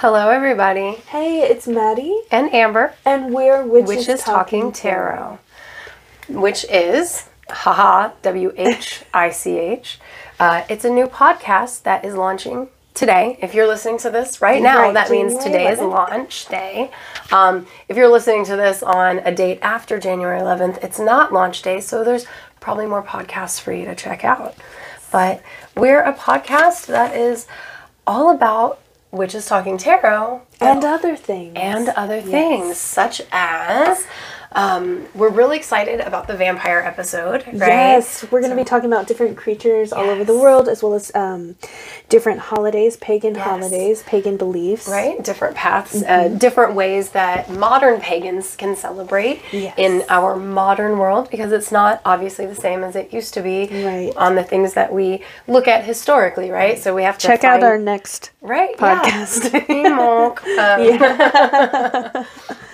Hello, everybody. Hey, it's Maddie, And Amber, and we're Witches, which is Talking Tarot, which is haha, W H I C H. Uh, It's a new podcast that is launching today. If you're listening to this right now, Right, that means today is launch day. Um, if you're listening to this on a date after January 11th, it's not launch day, so there's probably more podcasts for you to check out. But we're a podcast that is all about witches talking tarot and other things. and other things, such as um, we're really excited about the vampire episode, right? Yes, we're going to be talking about different creatures all over the world, as well as um, different holidays, pagan Yes. holidays, pagan beliefs. Right? Different paths, uh, Mm-hmm. different ways that modern pagans can celebrate Yes. in our modern world because it's not obviously the same as it used to be Right. on the things that we look at historically, right? So we have to Check out our next. right podcast. Yeah. Um,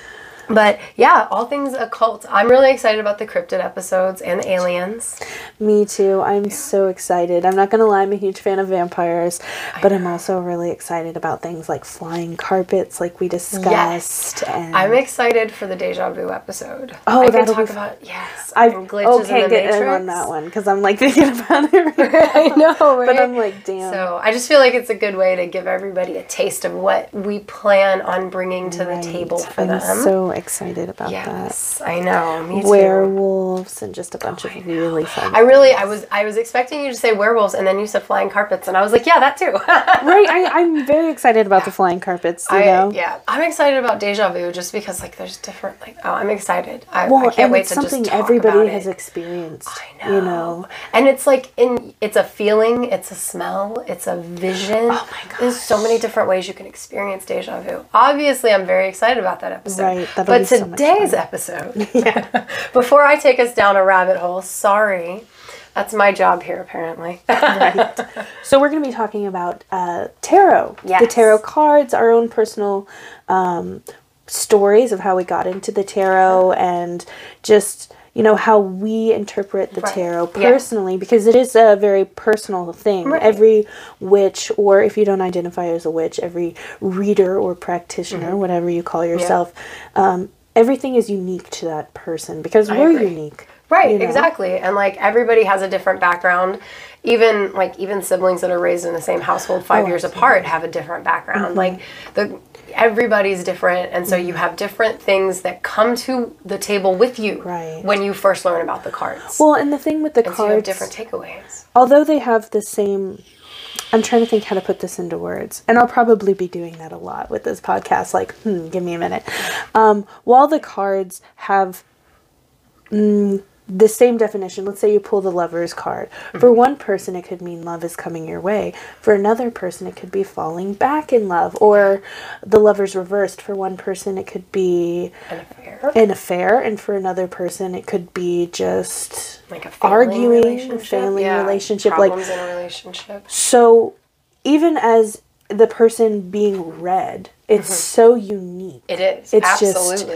But yeah, all things occult. I'm really excited about the cryptid episodes and the aliens. Me too. I'm so excited. I'm not going to lie, I'm a huge fan of vampires, but I'm also really excited about things like flying carpets, like we discussed. And I'm excited for the deja vu episode. Oh, I that'll talk about yes, I okay, get matrix. in on that one because I'm like thinking about it. Right I know, right? But I'm like, damn. so I just feel like it's a good way to give everybody a taste of what we plan on bringing to Right. the table for I'm them. so excited about that. yes, I know. Me too. Werewolves and just a bunch oh, of really fun. I really, I was, I was expecting you to say werewolves, and then you said flying carpets, and I was like, yeah, that too. right. I, I'm very excited about the flying carpets. You I, know. yeah, I'm excited about deja vu just because like there's different like oh I'm excited. I, Well, I can't and wait it's to something just talk everybody about has it. experienced. I know. You know. And it's like in it's a feeling, it's a smell, it's a vision. Oh my god. There's so many different ways you can experience deja vu. Obviously, I'm very excited about that episode. Right, but so today's episode, before I take us down a rabbit hole, sorry, that's my job here apparently. So we're going to be talking about uh, tarot. The tarot cards, our own personal um, stories of how we got into the tarot, and just you know how we interpret the Right. tarot Yeah. personally, because it is a very personal thing. Right. Every witch, or if you don't identify as a witch, every reader or practitioner, Mm-hmm. whatever you call yourself, um, everything is unique to that person because we're agree. unique. Right, you know? exactly. And like everybody has a different background. Even like even siblings that are raised in the same household 5 Oh, years apart have a different background. Mm-hmm. Like the everybody's different and so you have different things that come to the table with you Right. when you first learn about the cards. Well, and the thing with the and so you have cards, different takeaways. although they have the same i'm trying to think how to put this into words and i'll probably be doing that a lot with this podcast like hmm give me a minute um, while the cards have mm, the same definition let's say you pull the lover's card for mm-hmm. one person it could mean love is coming your way for another person it could be falling back in love or the lover's reversed for one person it could be An affair. an affair and for another person it could be just Like a failing arguing, relationship. failing yeah, relationship, like- problems in a relationship. So, even as the person being read, it's mm-hmm. so unique. It is. It's just-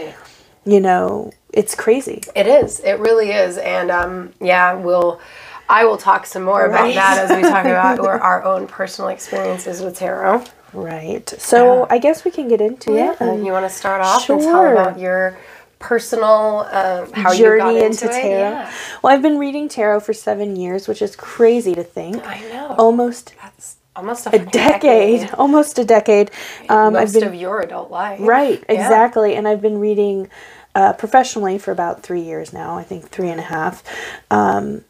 You know, it's crazy. It is. It really is. And um, yeah, we'll. I will talk some more about that as we talk about our, our own personal experiences with tarot. Right. So, I guess we can get into it. Uh, and you want to start off and tell about your personal um, how you got journey into, into tarot. Yeah. Well, I've been reading tarot for seven years, which is crazy to think. I know. Almost That's almost a, a fucking decade, almost a decade. Um, Most I've been of your adult life. Right, Yeah. exactly. And I've been reading uh, professionally for about three years now, I think three and a half. Um,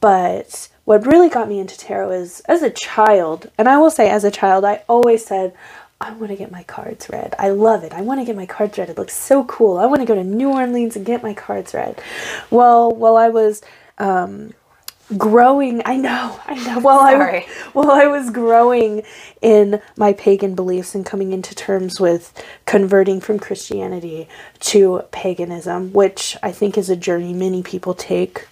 but what really got me into tarot is as a child, and I will say as a child, I always said, I want to get my cards read. I love it. I want to get my cards read. It looks so cool. I want to go to New Orleans and get my cards read. Well, while I was um, growing, I know, I know. While Sorry. I while I was growing in my pagan beliefs and coming into terms with converting from Christianity to paganism, which I think is a journey many people take.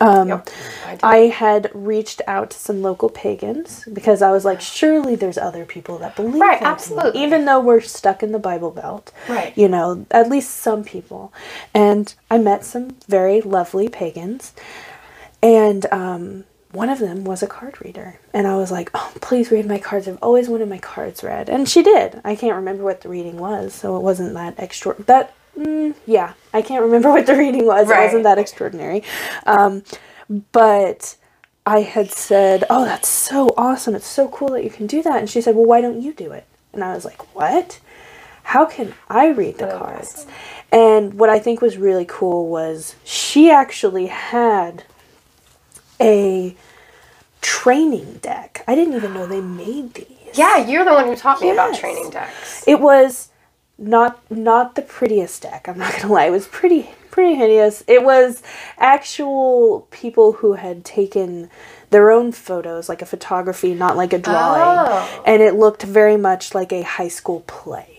Um, Yep. I. I had reached out to some local pagans because I was like, surely there's other people that believe Right, like me, absolutely. even though we're stuck in the Bible Belt. Right. You know, at least some people. And I met some very lovely pagans. And um, one of them was a card reader. And I was like, oh, please read my cards. I've always wanted my cards read. And she did. I can't remember what the reading was, so it wasn't that extra. That, mm, yeah, I can't remember what the reading was. Right. It wasn't that extraordinary. Um, but I had said, oh, that's so awesome. It's so cool that you can do that. And she said, well, why don't you do it? And I was like, what? How can I read the Oh, cards? awesome. And what I think was really cool was she actually had a training deck. I didn't even know they made these. Yeah, you're the one who taught me about training decks. It was not not the prettiest deck. I'm not gonna lie. It was pretty pretty hideous. It was actual people who had taken their own photos, like a photography, not like a drawing, Oh. and it looked very much like a high school play.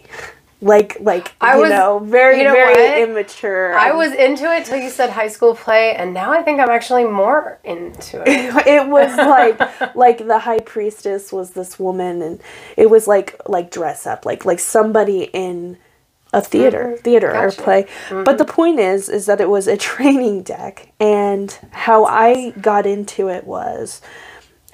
Like like I you was- know very you know very what? immature. I was into it till you said high school play, and now I think I'm actually more into it. it was like like the high priestess was this woman and it was like like dress up like like somebody in a theater theater Mm-hmm. Gotcha. or play but the point is is that it was a training deck and how i got into it was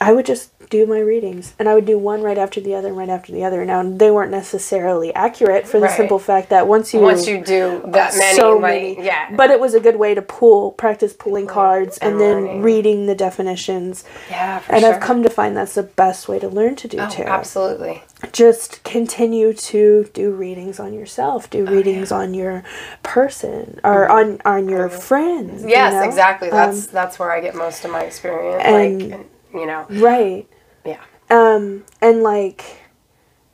i would just do my readings and i would do one right after the other and right after the other now they weren't necessarily accurate for the Right. simple fact that once you Once you do that many, so like, many. yeah, But it was a good way to pull, practice pulling cards, and, and then learning. reading the definitions. yeah, for and sure. I've come to find that's the best way to learn to do Oh, tarot. absolutely. Just continue to do readings on yourself, Oh, do readings on your person or on on your friends. you Mm-hmm. Yes, know? exactly. Um, That's that's where I get most of my experience. and- like, and, you know, right. yeah, um and like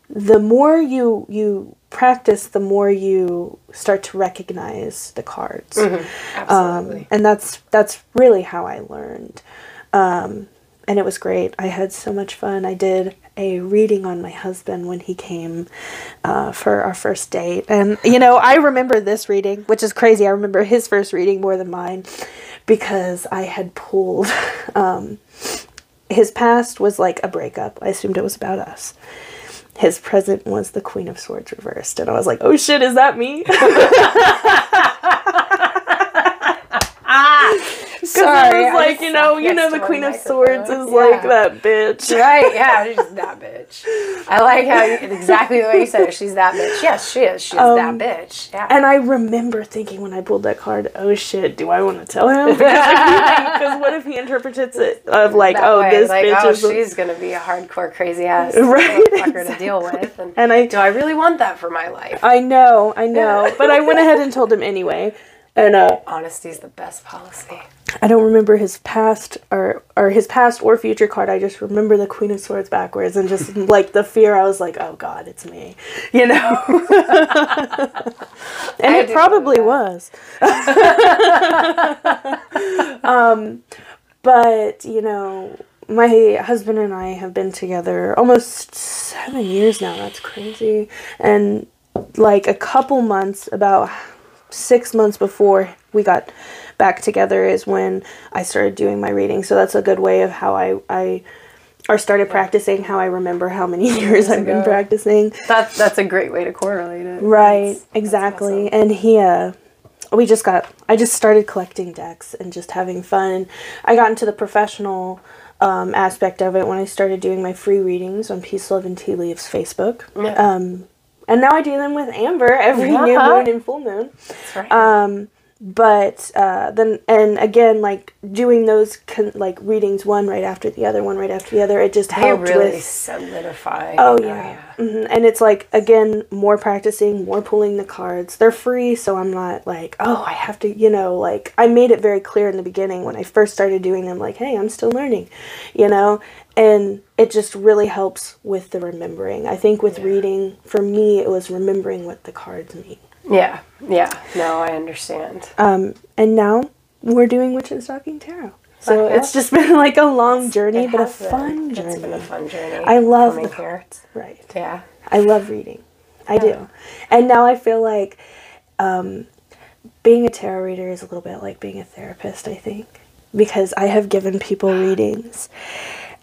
the more you you practice the more you start to recognize the cards. Mm-hmm. absolutely. um, and that's that's really how i learned. Um, and it was great. I had so much fun. I did a reading on my husband when he came uh, for our first date. And you know i remember this reading which is crazy. I remember his first reading more than mine because i had pulled um, his past was like a breakup. I assumed it was about us. His present was the Queen of Swords reversed, and I was like, "Oh shit, is that me?" Because Sorry, it was like just you know, you know, the Queen of Swords is microphone. like that bitch. right? Yeah, she's that bitch. I like how you, exactly the way you said it. She's that bitch. Yes, she is. She's Um, that bitch. Yeah. And I remember thinking when I pulled that card, "Oh shit, do I want to tell him?" Because what if he interprets it of like, that "Oh, way, this like, bitch oh, is." she's gonna be a hardcore crazy ass Right, fucker to deal with. And, And I, do I really want that for my life? I know, I know, but I went ahead and told him anyway. And uh, Honesty's the best policy. I don't remember his past or or his past or future card. I just remember the Queen of Swords backwards and just like the fear. I was like, oh God, it's me, you know. and I it probably was. um, but you know, my husband and I have been together almost seven years now. That's crazy. And like a couple months, about six months before we got back together is when I started doing my reading. So that's a good way of how I, I or started practicing how I remember how many years I've been practicing. That's that's a great way to correlate it. Right, That's- that's exactly. awesome. And he uh we just got I just started collecting decks and just having fun. I got into the professional um, aspect of it when I started doing my free readings on Peace, Love, and Tea Leaves Facebook. Yeah. Um, and now I do them with Amber every new moon and full moon. That's right. Um, but uh, then and again, like doing those con- like readings one right after the other, one right after the other, it just they helped really with solidify. Oh yeah. hmm And it's like again, more practicing, more pulling the cards. They're free, so I'm not like, oh, I have to, you know, like I made it very clear in the beginning when I first started doing them like, hey, I'm still learning, you know? And it just really helps with the remembering. I think with reading, for me, it was remembering what the cards mean. Yeah, yeah. No, I understand. Um, and now we're doing Witches Talking Tarot. So yeah. it's just been like a long journey, It but a fun been. fun It's journey. been a fun journey. I love coming the here. Right. Yeah. I love reading. I do. And now I feel like um, being a tarot reader is a little bit like being a therapist, I think. Because I have given people readings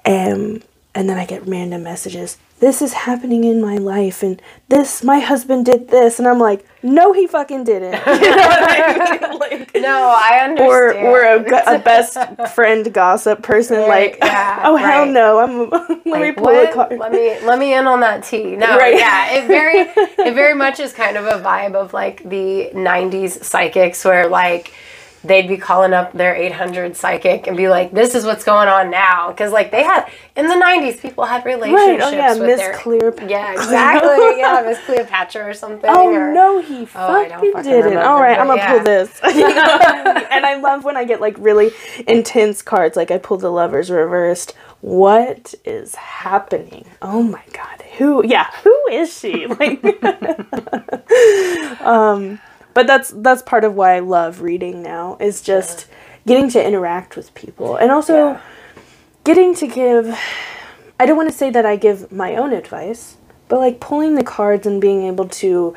and and then I get random messages. This is happening in my life, and this my husband did this, and I'm like, no, he fucking didn't. You know I mean? Like, No, I understand. or or a, a best friend gossip person Right, like yeah, oh hell no i'm let me pull what? a card Let me let me in on that tea. No, Right. yeah, it very it very much is kind of a vibe of like the '90s psychics where like they'd be calling up their 800 psychic and be like, "This is what's going on now," because like they had in the '90s, people had relationships right oh yeah with miss their cleopatra yeah, exactly, yeah, Miss Cleopatra or something. Oh or, no, he Oh, I don't fucking, fucking didn't. All right, I'm gonna pull this. and I love when I get like really intense cards. Like I pull the lovers reversed. What is happening? Oh my god, who? Yeah, who is she? Like, um, but that's that's part of why I love reading now. Is just getting to interact with people and also Yeah. getting to give. I don't want to say that I give my own advice, but like pulling the cards and being able to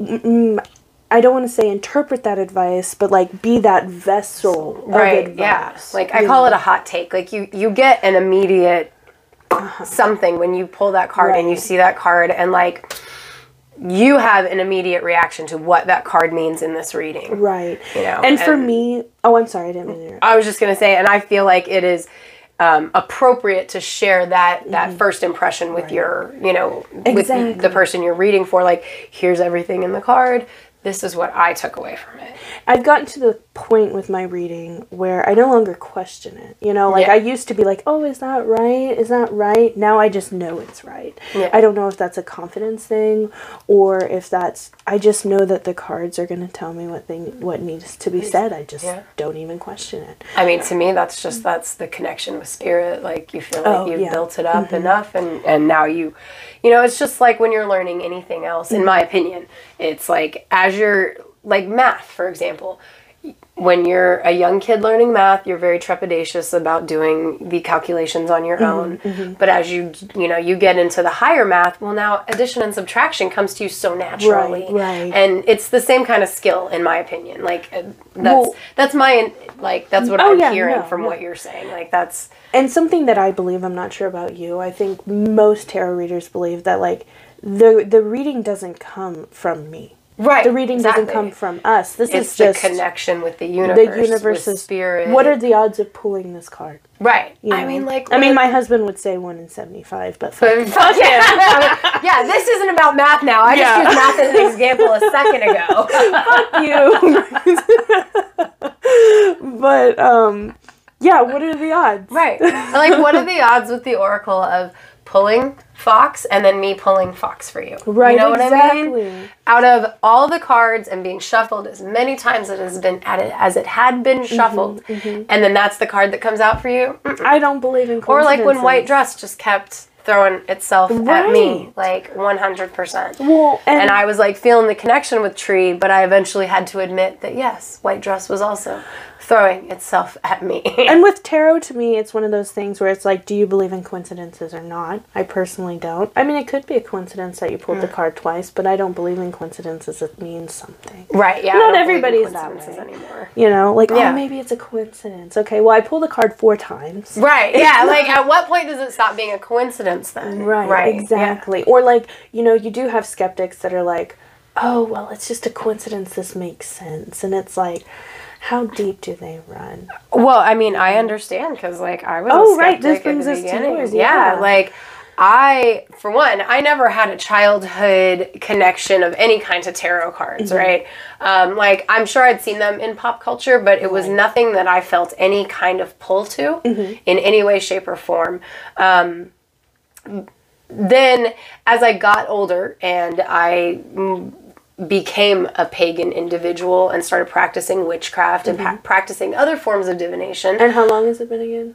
mm, I don't want to say interpret that advice, but like be that vessel right of yeah advice. like i call it a hot take like you you get an immediate something when you pull that card and you Uh-huh. See that card and like you have an immediate reaction to what that card means in this reading right. you know, and for me, oh, I'm sorry, I didn't mean to interrupt. i was just going to say and i feel like it is um, appropriate to share that that first impression with your you know with Mm-hmm. The person you're reading for like here's everything in the card this is what i took away from it I've gotten to the point with my reading where I no longer question it. You know, like Yeah. I used to be like, "Oh, is that right? Is that right?" Now I just know it's right. Yeah. I don't know if that's a confidence thing or if that's I just know that the cards are going to tell me what thing what needs to be said. I just Yeah. don't even question it. I mean, to me, that's just that's the connection with spirit. Like you feel like Oh, you've built it up mm-hmm. enough, and and now you, you know, it's just like when you're learning anything else. In mm-hmm. my opinion, it's like as you're like math, for example. When you're a young kid learning math, you're very trepidatious about doing the calculations on your own. But as you, you know, you get into the higher math, well, now addition and subtraction comes to you so naturally, right. and it's the same kind of skill, in my opinion. Like uh, that's Well- that's my like that's what Oh, I'm yeah, hearing no, from no. what you're saying. Like that's And something that I believe, I'm not sure about you. I think most tarot readers believe that like the the reading doesn't come from me. Right. The reading doesn't come from us. This It's is the just connection with the the universe, universe with is spirit. What are the odds of pulling this card? right? you I mean, like I mean, my husband would say one in seventy-five, but fuck. But fuck yeah. yeah, this isn't about math now. I Yeah. just used math as an example a second ago. Fuck you. but um, yeah. What are the odds? right. Like, what are the odds with the oracle of pulling fox and then me pulling fox for you? Right, You know what I exactly. mean? Out of all the cards and being shuffled as many times as it has been added as it had been Mm-hmm, shuffled, and then that's the card that comes out for you. Mm-mm. I don't believe in cards. Or like when. White Dress just kept throwing itself at me, like 100%. Well, and, And I was like feeling the connection with Tree, but I eventually had to admit that yes, White Dress was also throwing itself at me. And with tarot, to me, it's one of those things where it's like, do you believe in coincidences or not? I personally don't. I mean, it could be a coincidence that you pulled Mm. the card twice, but I don't believe in coincidences. It means something. right, yeah. Not don't believe in everybody's that way. anymore. You know, like, Yeah. oh, maybe it's a coincidence. Okay, well, I pulled the card four times. Right, yeah. Like, at what point does it stop being a coincidence then? Right, right. yeah. exactly. Or like, you know, you do have skeptics that are like, oh, well, it's just a coincidence. This makes sense. And it's like, how deep do they run? Well, I mean, I understand because, like, I was. Oh, a right, this brings us to yours, Yeah, yeah. like I, for one, I never had a childhood connection of any kind to tarot cards, Mm-hmm. right? Um, like, I'm sure I'd seen them in pop culture, but it was nothing that I felt any kind of pull to Mm-hmm. in any way, shape, or form. Um, then, as I got older and I mm, became a pagan individual and started practicing witchcraft and Mm-hmm. pa- practicing other forms of divination, And how long has it been again?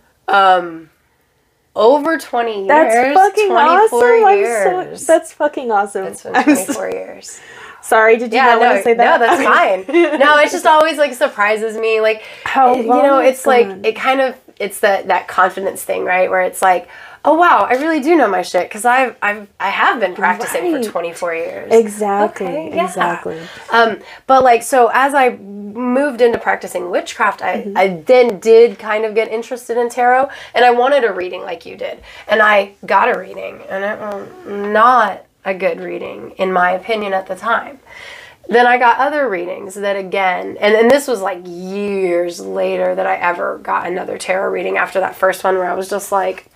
over 20 years. That's fucking 24 awesome. years. So that's fucking awesome. It's been I'm 24 years. sorry, did you Yeah, not no, want to say that? no, that's fine. No, it just always like surprises me. Like, How you long know, it's it's like it kind of it's that that confidence thing, right? Where it's like, oh wow, I really do know my shit because I've I've I have been practicing Right. for 24 years. Exactly. Okay, yeah. Exactly. Um, but like so as I moved into practicing witchcraft, I, Mm-hmm. I then did kind of get interested in tarot and I wanted a reading like you did. And I got a reading and it was not a good reading in my opinion at the time. Then I got other readings that again, and, and this was like years later that I ever got another tarot reading after that first one where I was just like,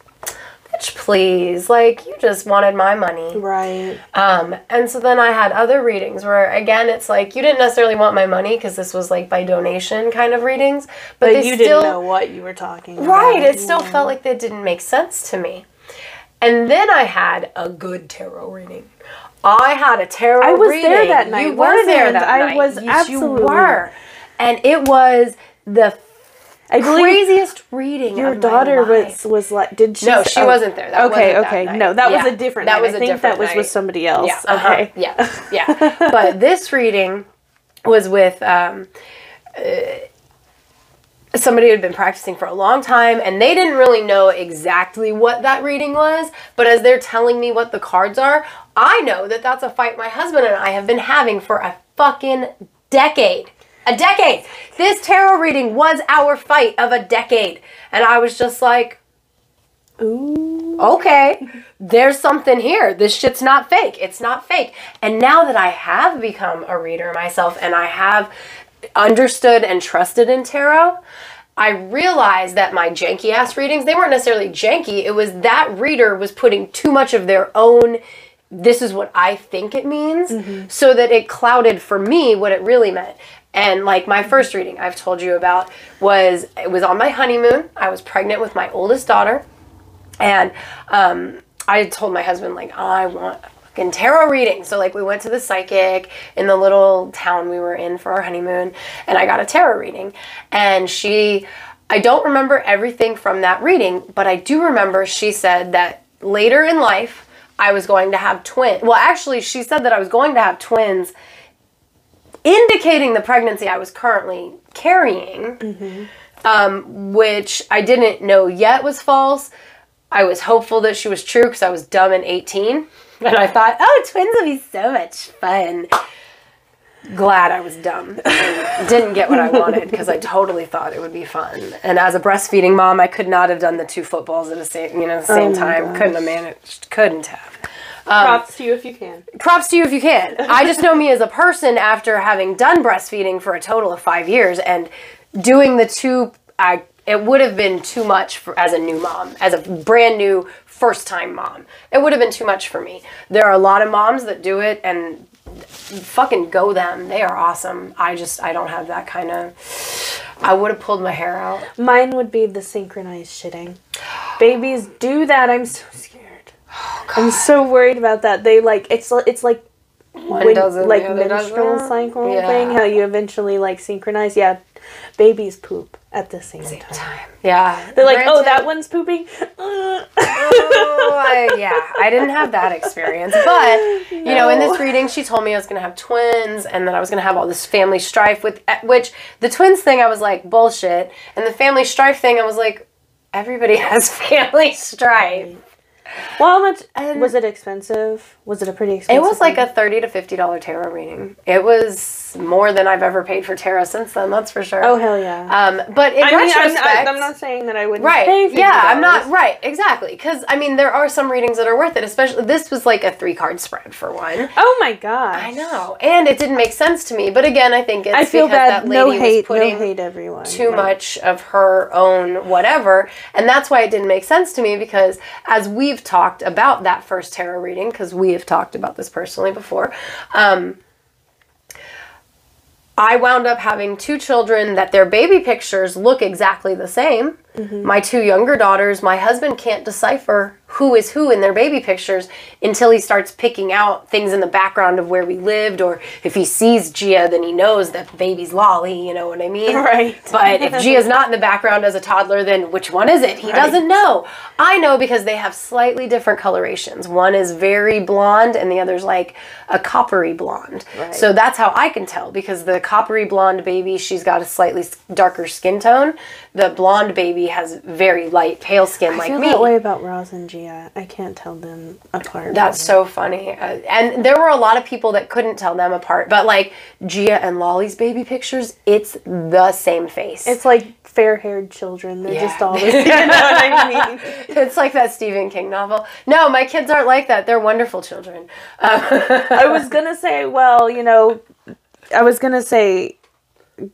bitch, please, like you just wanted my money. Right. Um, and so then I had other readings where, again, it's like you didn't necessarily want my money because this was like by donation kind of readings, but, But you still, didn't know what you were talking about. right? It still felt like that didn't make sense to me. And then I had a good tarot reading. I had a tarot I was reading. there that night, You were there that I? night. was Yes, you absolutely. were. And it was the I craziest reading. your daughter was was like. Did she? No, she oh, wasn't there. That okay. wasn't okay. No, that was a different. that night. was I a think that was night. with somebody else. Yeah. uh-huh, Okay. Yeah. Yeah. but this reading was with um, uh, somebody who had been practicing for a long time, and they didn't really know exactly what that reading was. But as they're telling me what the cards are, I know that that's a fight my husband and I have been having for a fucking decade. A decade. This tarot reading was our fight of a decade. And I was just like, Ooh. okay, there's something here. This shit's not fake. It's not fake. And now that I have become a reader myself and I have understood and trusted in tarot, I realized that my janky ass readings, they weren't necessarily janky. It was that reader was putting too much of their own this is what I think it means, mm-hmm. so that it clouded for me what it really meant. And like my first reading I've told you about was it was on my honeymoon. I was pregnant with my oldest daughter. And um, I told my husband, like, I want a fucking tarot reading. So, like, we went to the psychic in the little town we were in for our honeymoon, and I got a tarot reading. And she, I don't remember everything from that reading, but I do remember she said that later in life, I was going to have twins. Well, actually, she said that I was going to have twins, indicating the pregnancy I was currently carrying um, which I didn't know yet was false. I was hopeful that she was true because I was dumb and 18. And I thought, oh, twins would be so much fun. Glad I was dumb. didn't get what I wanted because I totally thought it would be fun. And as a breastfeeding mom, I could not have done the two footballs at the same, you know, the same my time. Couldn't have managed. Couldn't have. Um, Props to you if you can. Props to you if you can. I just know me as a person after having done breastfeeding for a total of five years and doing the two. I it would have been too much for as a new mom, as a brand new first time mom. It would have been too much for me. There are a lot of moms that do it and fucking go them. They are awesome. I just I don't have that kind of. I would have pulled my hair out. Mine would be the synchronized shitting. Babies do that. I'm so scared. I'm so worried about that. They like it's it's like One when, doesn't, like menstrual cycle Yeah. thing. How you eventually like synchronize. Yeah, babies poop at the same, time. Yeah, They're like, oh, that one's pooping. Oh, I, yeah, I didn't have that experience. But, you know, in this reading, she told me I was going to have twins and that I was going to have all this family strife with, eh, which the twins thing, I was like, bullshit. And the family strife thing, I was like, everybody has family strife. Well, how much And- was it expensive? Was it a pretty expensive? It was like a 30 to $50 tarot reading. It was more than I've ever paid for tarot since then, that's for sure. Oh hell yeah! Um, but in I mean, I'm, I, I'm not saying that I wouldn't Right. pay. $50. Yeah, I'm not right. Exactly. Because I mean, there are some readings that are worth it. Especially this was like a three card spread for one. Oh my god. I know, and it didn't make sense to me. But again, I think it's I feel because bad. that No lady hate. putting No hate, everyone. too Like, much of her own whatever, and that's why it didn't make sense to me. Because as we've talked about that first tarot reading, because we have talked about this personally before. Um, I wound up having two children that their baby pictures look exactly the same. Mm-hmm. My two younger daughters, my husband can't decipher who is who in their baby pictures until he starts picking out things in the background of where we lived, or if he sees Gia, then he knows that baby's Lolly. You know what I mean? Right. But if Gia's not in the background as a toddler, then which one is it? He doesn't know. I know because they have slightly different colorations. One is very blonde, and the other's like a coppery blonde. Right. So that's how I can tell because the coppery blonde baby, she's got a slightly darker skin tone. The blonde baby has very light, pale skin I like feel me. that way about Roz and Gia. I can't tell them apart. That's so funny. Uh, and there were a lot of people that couldn't tell them apart. But like Gia and Lolly's baby pictures, it's the same face. It's like fair-haired children. They're Yeah. just all. you know what I mean? it's like that Stephen King novel. No, my kids aren't like that. They're wonderful children. I was gonna say, well, you know, I was gonna say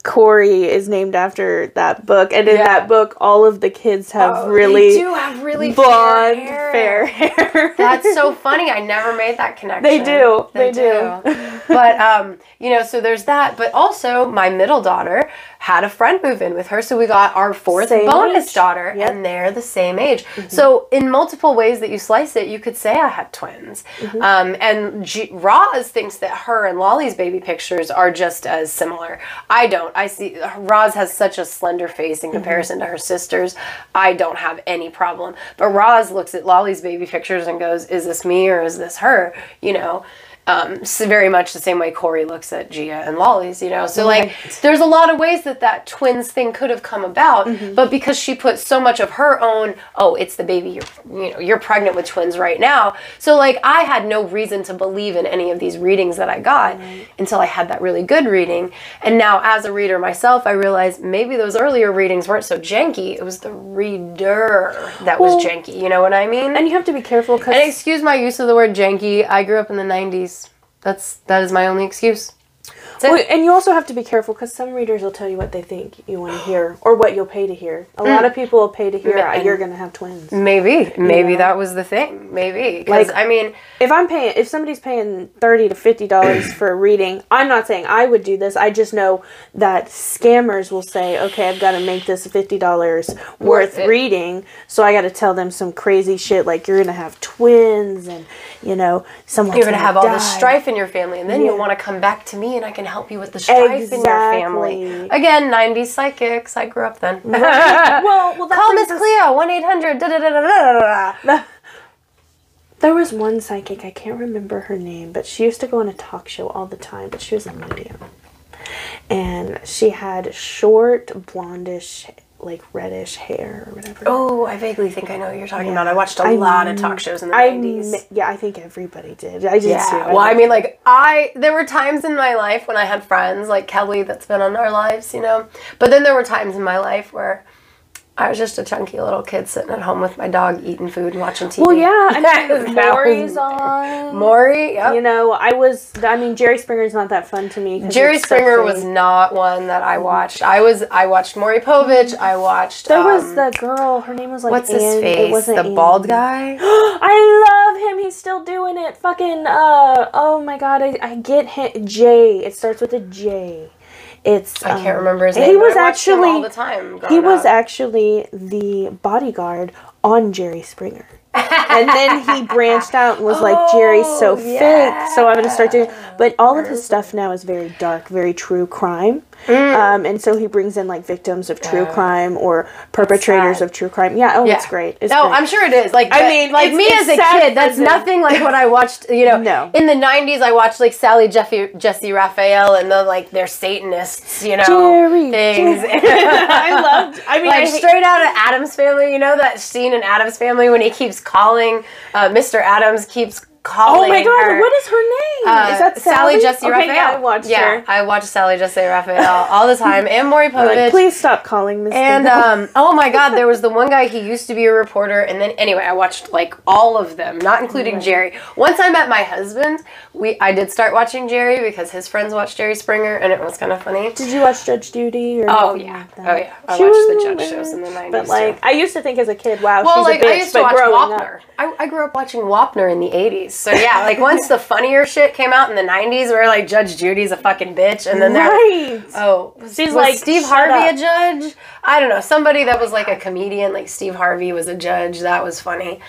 Corey is named after that book, and in Yeah. that book, all of the kids have Oh, really they do have really blonde, fair hair. fair hair. That's so funny. I never made that connection. They do. They do. but um, you know, so there's that. But also, my middle daughter had a friend move in with her, so we got our fourth Same bonus age. daughter, Yep. and they're the same age. So in multiple ways that you slice it, you could say I had twins. Um, and G- Roz thinks that her and Lolly's baby pictures are just as similar. I don't. I see Roz has such a slender face in mm-hmm. comparison to her sisters. I don't have any problem. But Roz looks at Lolly's baby pictures and goes, "Is this me or is this her?" You know. Um, s very much the same way Corey looks at Gia and Lolly's, you know. So like, Right. there's a lot of ways that that twins thing could have come about, Mm-hmm. but because she put so much of her own, oh, it's the baby you're, you know, you're pregnant with twins right now. So like, I had no reason to believe in any of these readings that I got until I had that really good reading. And now, as a reader myself, I realized maybe those earlier readings weren't so janky. It was the reader that Well, was janky. You know what I mean? and you have to be careful because And excuse my use of the word janky. I grew up in the '90s. That's that is my only excuse. It. Well, and you also have to be careful because some readers will tell you what they think you want to hear or what you'll pay to hear. A lot of people will pay to hear Mm. And- you're going to have twins. Maybe, maybe know? that was the thing. Maybe Like- I mean, If I'm paying, if somebody's paying thirty to fifty dollars for a reading, I'm not saying I would do this. I just know that scammers will say, "Okay, I've got to make this fifty dollars worth it. reading," so I got to tell them some crazy shit like you're gonna have twins and you know someone you're gonna have all this die. strife in your family, and then Yeah. you'll want to come back to me, and I can help you with the strife in your family. Again, '90s psychics. I grew up then. well, well, that Call Miss Cleo one eight hundred. There was one psychic, I can't remember her name, but she used to go on a talk show all the time, but she was a medium. And she had short, blondish, like reddish hair or whatever. Oh, I vaguely think I know what you're talking about. I watched a I lot of talk shows in the I '90s. kn- yeah, I think everybody did. I did Yeah. too. Well, I mean, like I, there were times in my life when I had friends like Kelly that's been on our lives, you know. But then there were times in my life where I was just a chunky little kid sitting at home with my dog, eating food and watching TV. well, yeah, I mean, Maury's on. Maury. Yep. You know, I was. I mean, Jerry Springer's not that fun to me. Jerry it's so Springer was not one that I watched. I was I watched Maury Povich. I watched. There was um, the girl. Her name was like. what's his face? It wasn't The Ann. bald guy. I love him. He's still doing it. Fucking uh oh my god, I, I get him J. It starts with a J. It's I can't um, remember his he name. but was I watched him actually all the time. he was up. actually the bodyguard on Jerry Springer. and then he branched out and was like, Jerry's so Oh, fake, so I'm gonna start doing. But all of his stuff now is very dark, very true crime, Mm. um, and so he brings in like victims of true crime or perpetrators of true crime. Yeah, oh, Yeah. it's great. It's no, great. I'm sure it is. Like, I mean, like it's- me it's as a kid, that's nothing like what I watched. You know, No. in the '90s, I watched like Sally Jeffy, Jessy Raphael, and the like they're Satanists. You know, Jerry, things. I loved. I mean, like I straight out of Addams Family. You know that scene in Addams Family when he keeps calling, uh, Mr. Addams keeps calling. Oh my god, her. what is her name? Uh, is that Sally? Jessy okay, Raphael? Yeah, I watched yeah, her. I watched Sally Jessy Raphael all the time, and Maury I'm like, Povich. please stop calling Miss. And um, oh my God, there was the one guy. He used to be a reporter, and then anyway, I watched like all of them, not including Jerry. Once I met my husband, we I did start watching Jerry because his friends watched Jerry Springer, and it was kind of funny. Did you watch Judge Judy? Or Oh yeah, like oh yeah. I She watched the judge shows in the nineties. But like, I used to think as a kid, wow, well, she's like a bitch. I used to but watch growing Wapner. up, I, I grew up watching Wapner in the '80s, 90s. So yeah, like once the funnier shit came out in the 90s, where like Judge Judy's a fucking bitch, and then they're Right. oh, was, She's was like, Steve Harvey up." a judge? I don't know. Somebody that was like a comedian, like Steve Harvey was a judge. That was funny.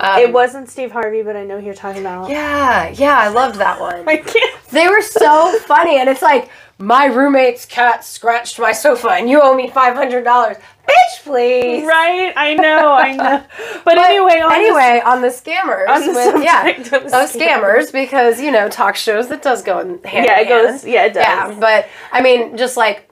Um, It wasn't Steve Harvey, but I know who you're talking about. Yeah, yeah, I loved that one. I can't. They were so funny, and it's like my roommate's cat scratched my sofa, and you owe me five hundred dollars. Bitch, please. Right, I know, I know. But, But anyway, on anyway, on the scammers, on the with, yeah, those scammers, because you know talk shows that does go in hand. Yeah, it goes- hand. yeah, it does. Yeah, but I mean, just like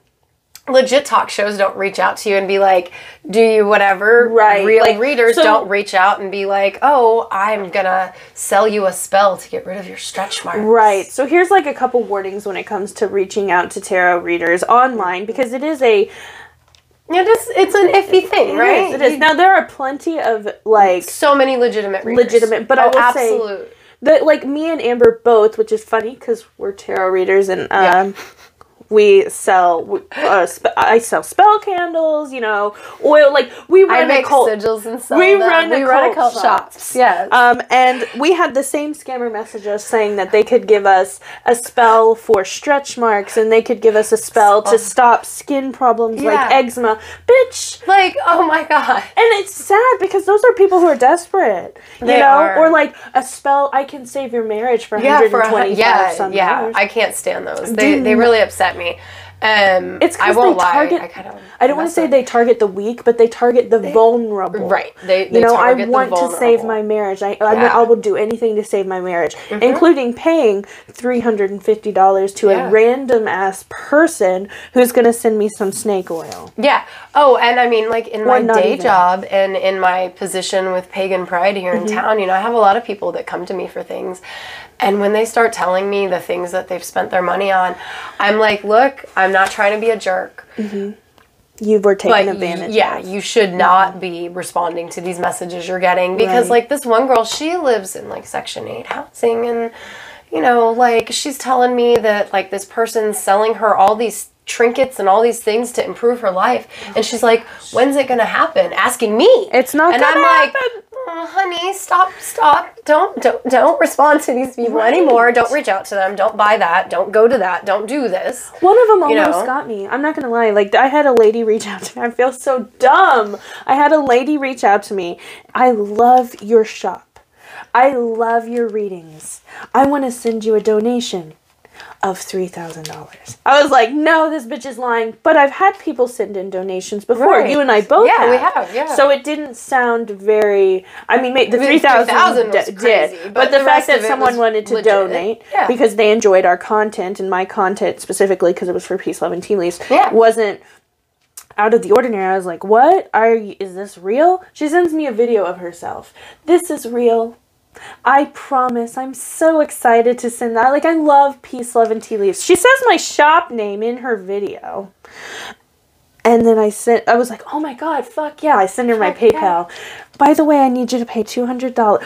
legit talk shows don't reach out to you and be like, "Do you whatever?" Right, Real like, readers so- don't reach out and be like, "Oh, I'm gonna sell you a spell to get rid of your stretch marks." Right. So here's like a couple warnings when it comes to reaching out to tarot readers online because it is a It is. It's an iffy thing, right? It is. Now there are plenty of like so many legitimate readers. Legitimate, but I oh, will say- absolute. the like me and Amber both, which is funny because we're tarot readers and Yeah. Um, we sell uh, sp- I sell spell candles, you know, oil like we I run a make cult sigils and sell we them. run a we run a cult cult shop. shops. Yes. Um, and we had the same scammer message us saying that they could give us a spell for stretch marks and they could give us a spell to stop skin problems like eczema. Bitch, like, oh my god. and it's sad because those are people who are desperate, you They know, are. or like a spell I can save your marriage for Yeah, for a, 125 hun- yeah, some yeah. I can't stand those. They they really upset me. Um, It's I because won't they lie. target. I kind of. I don't want to say they target the weak, but they target the vulnerable. Right. They, they You know, I want to save my marriage. I, I, Yeah. Mm-hmm. I will do anything to save my marriage, including paying three hundred and fifty dollars to Yeah. a random ass person who's going to send me some snake oil. Yeah. Oh, and I mean, like in my Or not day even. job and in my position with Pagan Pride here Mm-hmm. in town, you know, I have a lot of people that come to me for things. And when they start telling me the things that they've spent their money on, I'm like, look, I'm not trying to be a jerk. Mm-hmm. You were taken But advantage. yeah, of. you should mm-hmm. not be responding to these messages you're getting because Right. like this one girl, she lives in like section 8 housing and you know, like she's telling me that like this person's selling her all these trinkets and all these things to improve her life and she's like, "When's it going to happen?" asking me. It's not And gonna I'm like, happen. Oh, honey, stop, stop. Don't don't don't respond to these people anymore. Don't reach out to them. Don't buy that. Don't go to that. Don't do this. One of them You almost know? got me. I'm not gonna lie. Like I had a lady reach out to me. I feel so dumb. I had a lady reach out to me. I love your shop. I love your readings. I want to send you a donation of three thousand dollars. I was like, no, this bitch is lying. But I've had people send in donations before. Right. You and I both. Yeah, we have. have, yeah. So it didn't sound very. I mean, the three thousand 3,000 was did, but, but the, the fact that someone wanted to legit. donate Yeah. because they enjoyed our content and my content specifically because it was for peace, love, and tea leaves Yeah. wasn't out of the ordinary. I was like, "What are you? Is this real?" She sends me a video of herself. This is real. I promise. I'm so excited to send that. Like, I love Peace, Love, and Tea Leaves. She says my shop name in her video. And then I sent, I was like, oh my god, fuck yeah. I send her my Fuck yeah. PayPal. By the way, I need you to pay $200. Fuck,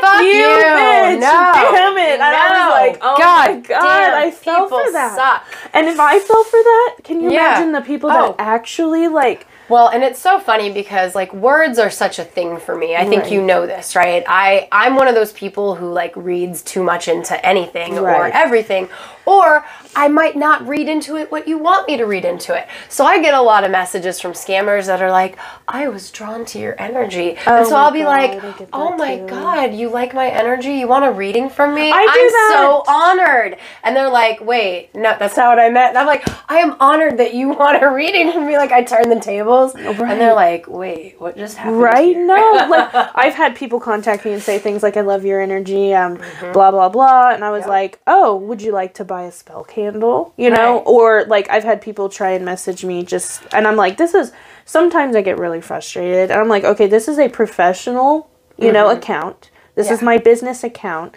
Fuck you, you! bitch. No. Damn it. And I was like, oh God my god, I fell for that. suck. And if I fell for that, can you Yeah. imagine the people Oh. that actually like Well, and it's so funny because like words are such a thing for me. I think Right. you know this, right? I I'm one of those people who like reads too much into anything or everything, or I might not read into it what you want me to read into it. So I get a lot of messages from scammers that are like, "I was drawn to your energy," and so I'll be God, like, I get that "Oh my too. god, you like my energy? You want a reading from me? I I'm that. so honored." And they're like, "Wait, no, that's not what I meant." And I'm like, "I am honored that you want a reading from me." Like I turn the tables, and they're like, "Wait, what just happened?" Right? here?" No. Like I've had people contact me and say things like I love your energy, um, blah blah blah. And I was Yep. like, Oh, would you like to buy a spell candle? You know? Right. Or like I've had people try and message me just and I'm like, this is sometimes I get really frustrated and I'm like, okay, this is a professional, you know, mm-hmm. account. This is my business account.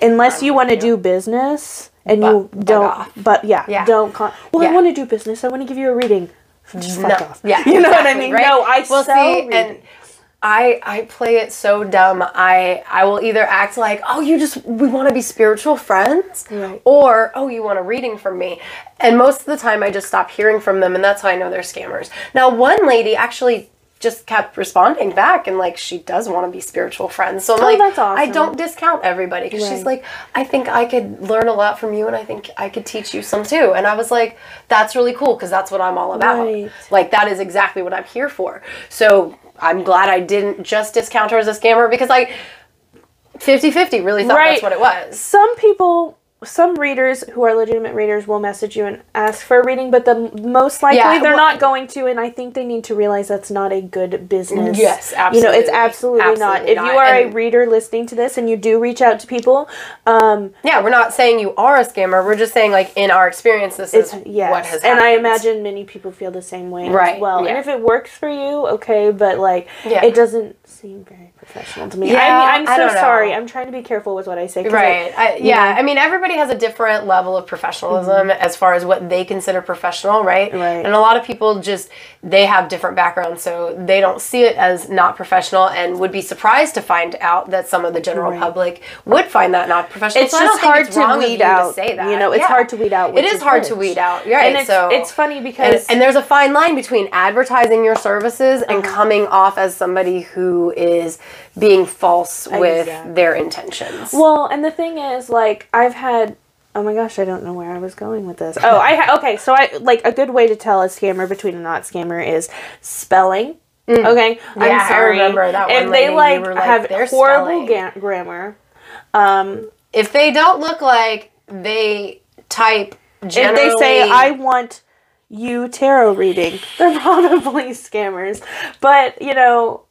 Unless you want to do business and you don't off. but yeah, Yeah. don't con- well I want to do business. I want to give you a reading. Just fuck No. off. Yeah, You know what I mean? right? No, I well, sell see, and I I play it so dumb. I I will either act like, oh, you just we want to be spiritual friends, Right. or oh, you want a reading from me. And most of the time, I just stop hearing from them, and that's how I know they're scammers. Now, one lady actually. just kept responding back and like she does want to be spiritual friends. So I'm Oh, like, that's I don't discount everybody because she's like, I think I could learn a lot from you and I think I could teach you some too. And I was like, that's really cool because that's what I'm all about. Right. Like that is exactly what I'm here for. So I'm glad I didn't just discount her as a scammer because I 50-50 really thought Right. that's what it was. some people some readers who are legitimate readers will message you and ask for a reading but the most likely Yeah, they're well- not going to and i think they need to realize that's not a good business Yes, absolutely. you know it's absolutely. absolutely, not Absolutely if not. you are a reader listening to this and you do reach out to people um Yeah, we're not saying you are a scammer. We're just saying like in our experience this is yes what has Happened. and i imagine many people feel the same way Right, as well yeah. and if it works for you okay but like Yeah. it doesn't seem very professional to me Yeah, I mean, i'm so sorry i'm trying to be careful with what i say. Right. like, I, yeah. know. I mean, everybody has a different level of professionalism as far as what they consider professional, right? Mm-hmm. Right. And a lot of people just they have different backgrounds, so they don't see it as not professional, and would be surprised to find out that some of the general Right. public would find that not professional. It's So just hard it's to weed out, To say that. you know, it's Yeah. hard to weed out It is is hard to weed out. Right. and it's, so it's funny and, because and there's a fine line between advertising your services and Uh-huh. coming off as somebody who is being false with Exactly. their intentions. Well, and the thing is, like, I've had. Oh my gosh, I don't know where I was going with this. Oh, I ha- okay. So I like a good way to tell a scammer between a not scammer is spelling. Okay, Mm. Yeah, I I'm sorry. remember that if they like, like, have "They're horrible ga- grammar, um, if they don't look like they type generally, if they say I want you tarot reading, they're probably scammers. But you know,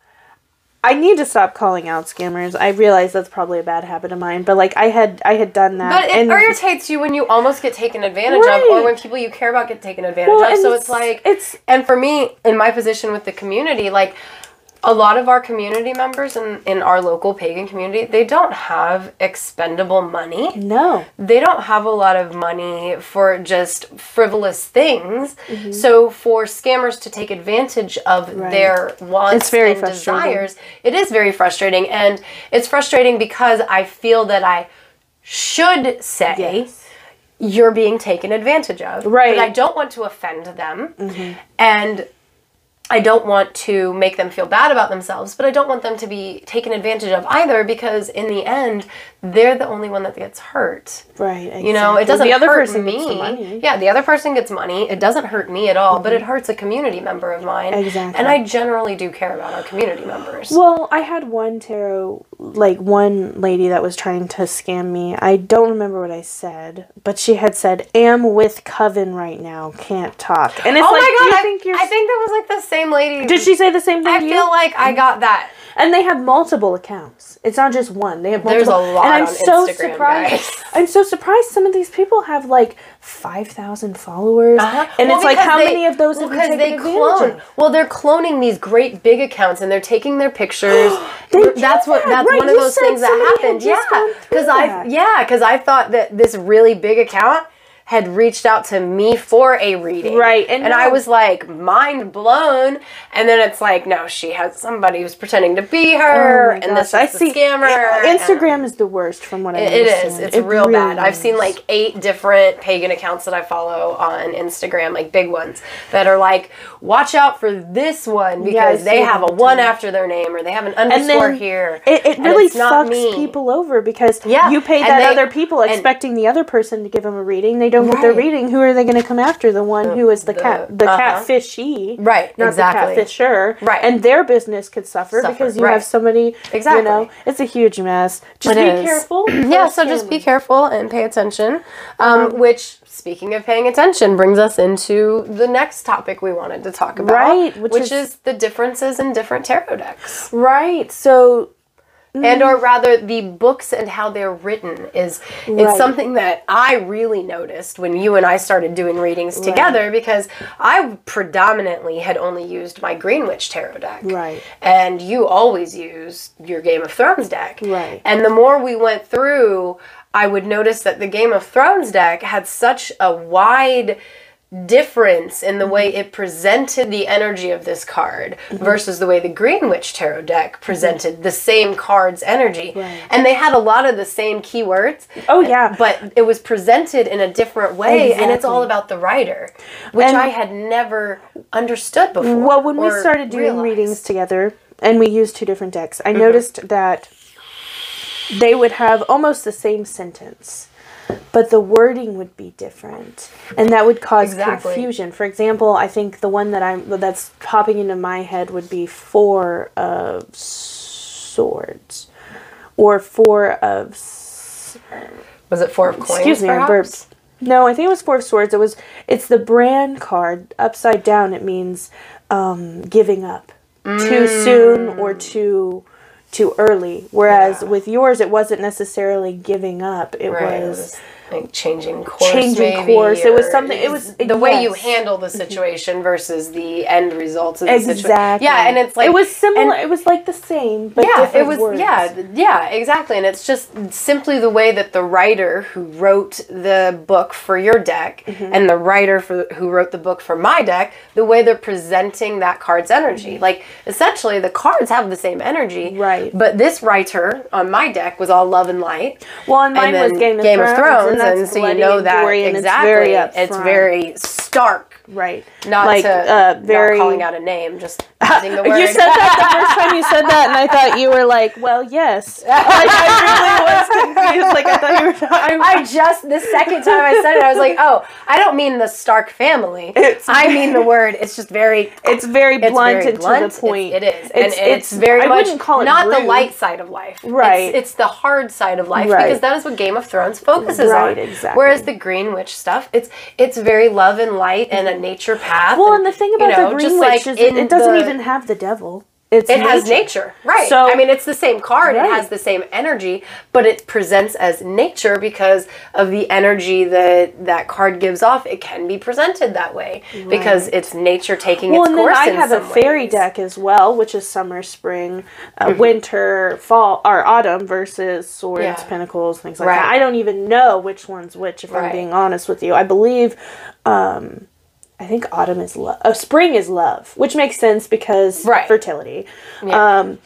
I need to stop calling out scammers. I realize that's probably a bad habit of mine, but like I had I had done that. but it irritates you when you almost get taken advantage of, or when people you care about get taken advantage Well, of. So it's like it's and for me in my position with the community like a lot of our community members in, in our local pagan community they don't have expendable money no. they don't have a lot of money for just frivolous things so for scammers to take advantage of Mm-hmm. Right. their wants It's very and desires it is very frustrating and it's frustrating because i feel that i should say Yes. you're being taken advantage of. Right. Mm-hmm. But I don't want to offend them. And I don't want to make them feel bad about themselves, but I don't want them to be taken advantage of either because in the end, they're the only one that gets hurt. Right. You know, it doesn't The other hurt person me. gets the money. Yeah, the other person gets money. It doesn't hurt me at all, but it mm-hmm. hurts a community member of mine. Exactly. And I generally do care about our community members. Well, I had one tarot, like one lady that was trying to scam me. I don't remember what I said, but she had said, "Am with Coven right now, can't talk." And it's oh like, my god, I, think you're? I think that was like the same lady. did she say the same thing I to you? feel like I got that. and they have multiple accounts. It's not just one. They have There's multiple. a lot and I'm on so Instagram, surprised. guys. I'm so surprised. Some of these people have like five thousand followers, Uh-huh. and Well, it's like, how they- many of those well, have you taken they clone. of? Well, they're cloning these great big accounts and they're taking their pictures. They that's what that's right, one of you those things that happened. Yeah, because I yeah because I thought that this really big account had reached out to me for a reading. Right, and And, I was like mind blown. And then it's like, no, she has somebody who's pretending to be oh her, Oh my and this gosh, is the scammer. and- Instagram is the worst, from what I it is. It's It real really bad. I've seen like eight different pagan accounts that I follow on Instagram, like big ones, that are like, watch out for this one Yeah, I because they have a one too. after their name or they have an underscore here. It, it really it's not fucks me. people over because Yeah, you pay and that they- other people and- expecting the other person to give them a reading. They don't get their Right. reading. Who are they going to come after? The one who is the, the- cat, the uh-huh. catfishy, Right, Not exactly. the catfisher, Right. And their business could suffer, Suffer, because you right. have somebody. Exactly. You know, it's a huge mess. Just It be is. careful. yeah, so just be careful and pay attention. Um, which, speaking of paying attention, brings us into the next topic we wanted to talk about, Right, which which, is- is the differences in different tarot decks. Right. So Mm-hmm. and or rather the books and how they're written is Right. it's something that I really noticed when you and I started doing readings together because I predominantly had only used my Green Witch tarot deck. Right. And you always use your Game of Thrones deck. Right. And the more we went through, I would notice that the Game of Thrones deck had such a wide difference in the way Mm-hmm. it presented the energy of this card versus the way the Green Witch Tarot deck presented the same card's energy. Mm-hmm. Right. And they had a lot of the same keywords. Oh, yeah. But it was presented in a different way and it's all about the writer, which And- I had never understood before. Well, when we started doing realized. readings together and we used two different decks, Mm-hmm. I noticed that they would have almost the same sentence, but the wording would be different, and that would cause Exactly. confusion. For example, I think the one that I'm that's popping into my head would be four of swords, or four of. Was it Four of Coins? Excuse me, I perhaps? burped. No, I think it was Four of Swords. It was. It's the Bran card. Upside down, it means um, giving up too soon or too too early. Whereas Yeah. with yours, it wasn't necessarily giving up. It Right, it was. Like changing course. Changing maybe, course. It was something- it was- the way you handle the situation versus the end results of the situation. Exactly. Yeah, and it's like it was similar. it was like the same, but yeah, it was. words. Yeah, yeah, exactly. And it's just simply the way that the writer who wrote the book for your deck Mm-hmm. and the writer for who wrote the book for my deck, the way they're presenting that card's energy. Like essentially, the cards have the same energy, Mm-hmm. Right. But this writer on my deck was all love and light. Well, and mine was then Game of Thrones, and that's so you know and that and it's exactly. very it's very stark. Right. Not like to uh, very. not calling out a name, just using the word. You said that the first time you said that, and I thought you were like, "Well, yes." Like I really was confused. Like I thought you were. I, I just the second time I said it, I was like, "Oh, I don't mean the Stark family. It's- I mean the word. It's just very. it's very It's blunt very and blunt. to the point. It's, it is, It's, and it's, very I much wouldn't call it not the light side of life. Right. It's, it's the hard side of life Right. because that is what Game of Thrones focuses Right, on. exactly. Whereas the Green Witch stuff, it's it's very love and light and a nature path. Well, and the thing about you know, the Green like Witch is it, it doesn't the- even have the devil. It's It has nature, right? So- I mean, it's the same card. Right. It has the same energy, but it presents as nature because of the energy that that card gives off. It can be presented that way because it's nature taking Well, its and then course. I in have a fairy ways. deck as well, which is summer, spring, uh, Mm-hmm. winter, fall, or autumn versus swords, Yeah. pentacles, things like Right. that. I don't even know which one's which, if I'm being honest with you. I believe, um, I think autumn is love. Oh, spring is love, which makes sense because Right. fertility. Yeah. Um,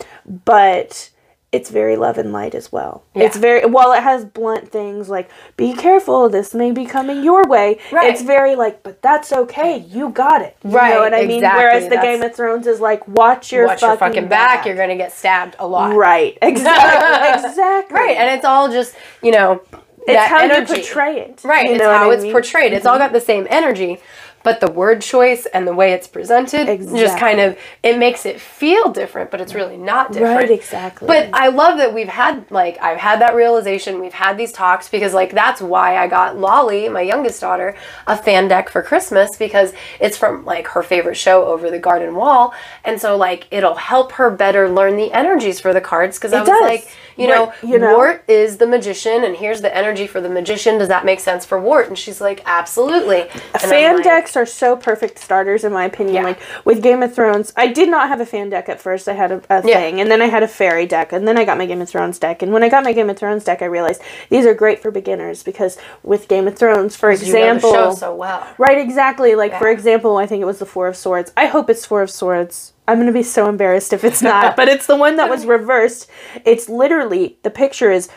but it's very love and light as well. Yeah. It's very well. It has blunt things like "Be careful, this may be coming your way." Right. It's very like, but that's okay. You got it. You Right, know what I mean? Whereas the that's- Game of Thrones is like, watch your Watch fucking, your fucking back. You're gonna get stabbed a lot. right. Exactly. exactly. Right, and it's all just you know it's how energy. you portray it. Right, You it's how I it's mean? Mm-hmm. portrayed. It's all got the same energy, but the word choice and the way it's presented just kind of it makes it feel different, but it's really not different. Right, exactly. But I love that we've had like I've had that realization. We've had these talks because like that's why I got Lolly, my youngest daughter, a fan deck for Christmas because it's from like her favorite show Over the Garden Wall, and so like it'll help her better learn the energies for the cards because I It was does. like, you know, Right, you know. Wart is the magician, and here's the energy for the magician. Does that make sense for Wart? And she's like, absolutely. And fan like, decks are so perfect starters in my opinion Yeah. like with game of thrones i did not have a fan deck at first i had a, a Yeah. thing and then i had a fairy deck and then i got my game of thrones deck and when i got my game of thrones deck i realized these are great for beginners because with game of thrones for You know example so well. right exactly like for example i think it was the four of swords i hope it's four of swords i'm going to be so embarrassed if it's not but it's the one that was reversed it's literally the picture is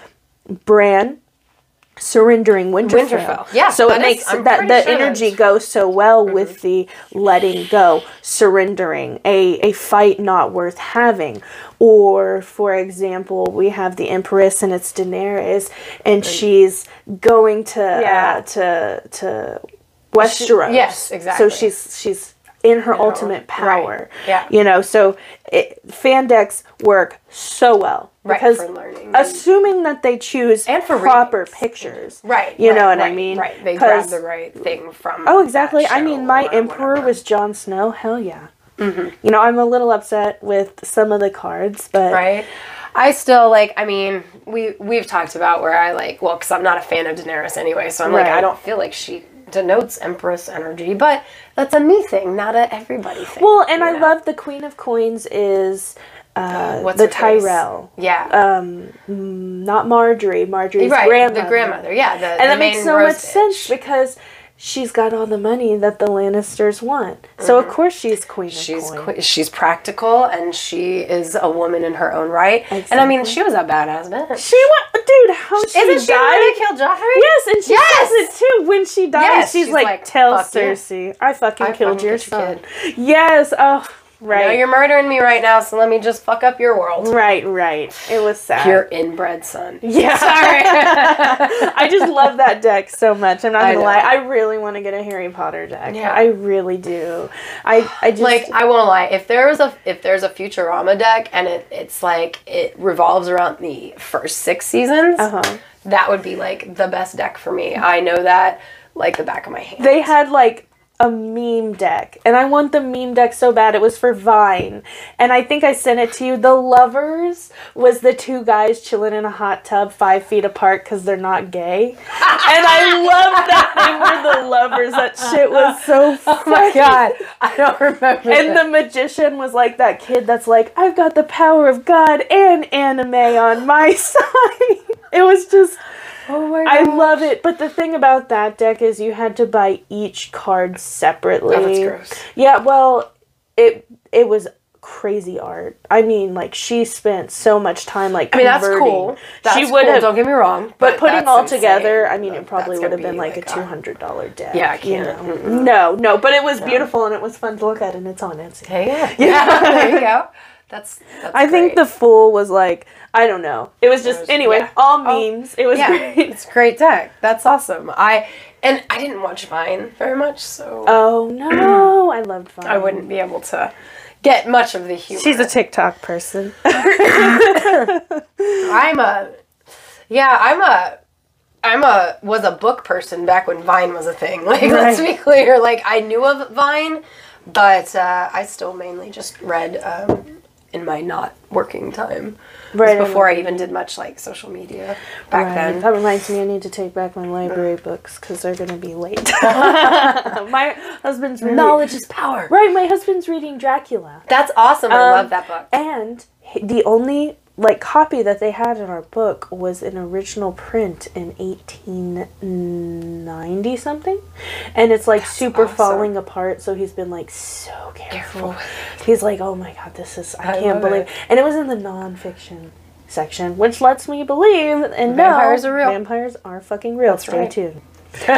Bran surrendering Winterfell. Winterfell. Yeah, So it makes I'm that the sure energy goes so well with the letting go, surrendering, a a fight not worth having. Or for example, we have the Empress and it's Daenerys and she's going to Yeah. uh, to to Westeros. yes, exactly. So she's she's in her know, ultimate right. power. Yeah. You know, so it, fan decks work so well Right, because for learning. assuming that they choose And for proper readings. pictures. Right. You right, know what I mean? Right. They grab the right thing from. Oh, exactly. I mean, my emperor whatever. was Jon Snow. Hell yeah. Mm-hmm. You know, I'm a little upset with some of the cards, but right. I still like. I mean, we we've talked about where I like. Well, because I'm not a fan of Daenerys anyway, so I'm like, I don't feel like she denotes Empress energy, but that's a me thing, not a everybody thing. well, and I know? love the Queen of Coins is uh, What's the her face? Tyrell, Yeah. um, not Margaery. Margaery's right. grandmother. The grandmother. Yeah. The, and that makes so much sense because she's got all the money that the Lannisters want. So of course she's queen of Mm-hmm. She's qu- she's practical and she is a woman in her own right. And I mean, she was a badass bitch. She went, dude. How she Isn't she died? that killed Joffrey? Yes, and she Yes! says it too. When she dies, Yes, she's, she's like, like, "Tell "Fuck you." Cersei, I fucking I killed fucking your killed your son." Yes. Oh, I know right. you're murdering me right now, so let me just fuck up your world. Right. Right. It was sad. Your inbred son. yeah. Sorry. I just love that deck so much. I'm not gonna know. lie. I really want to get a Harry Potter deck. Yeah. I really do. I I just like I won't lie, if there was a if there's a Futurama deck and it it's like it revolves around the first six seasons, Uh-huh. that would be like the best deck for me. I know that like the back of my hand. they had like a meme deck and I want the meme deck so bad. It was for Vine. And I think I sent it to you. The lovers was the two guys chilling in a hot tub five feet apart because they're not gay. and I love that they were the lovers. That shit was so Oh my god, I don't remember. And that. the magician was like that kid that's like, I've got the power of God and anime on my side. It was just, oh my god, I love it. But the thing about that deck is you had to buy each card separately. Oh, that's gross. Yeah, well, it it was crazy art. I mean, like she spent so much time like I mean that's cool. That's she would cool, have Don't get me wrong, but putting all insane. together, I mean, Like, it probably would have gonna been be like, a a- two hundred dollar deck. Yeah, I can't. know? No, no, but it was beautiful and it was fun to look at, and it's on Etsy. Hey, yeah, yeah. there you go. That's. that's I think the fool was like, I don't know. It was just was- anyway, yeah. all Oh, memes. it was yeah, great. it's great deck. That's awesome. I and I didn't watch Vine very much, so Oh no, I loved Vine. I wouldn't be able to get much of the humor. She's a TikTok person. I'm a yeah, I'm a I'm a was a book person back when Vine was a thing. Like let's be clear. Like I knew of Vine, but uh, I still mainly just read um, in my not working time. Right, before I I even did much like social media back Right. then. That reminds me, I need to take back my library books because they're gonna be late. my husband's reading. Knowledge is power. Right, my husband's reading Dracula, That's awesome. I Um, love that book. and the only like copy that they had in our book was an original print in 1890 something and it's like super awesome. falling apart so he's been like so careful, Careful. he's like oh my god this is i, I can't believe it. and it was in the nonfiction section which lets me believe and Vampires know are real. vampires are fucking real That's stay right. tuned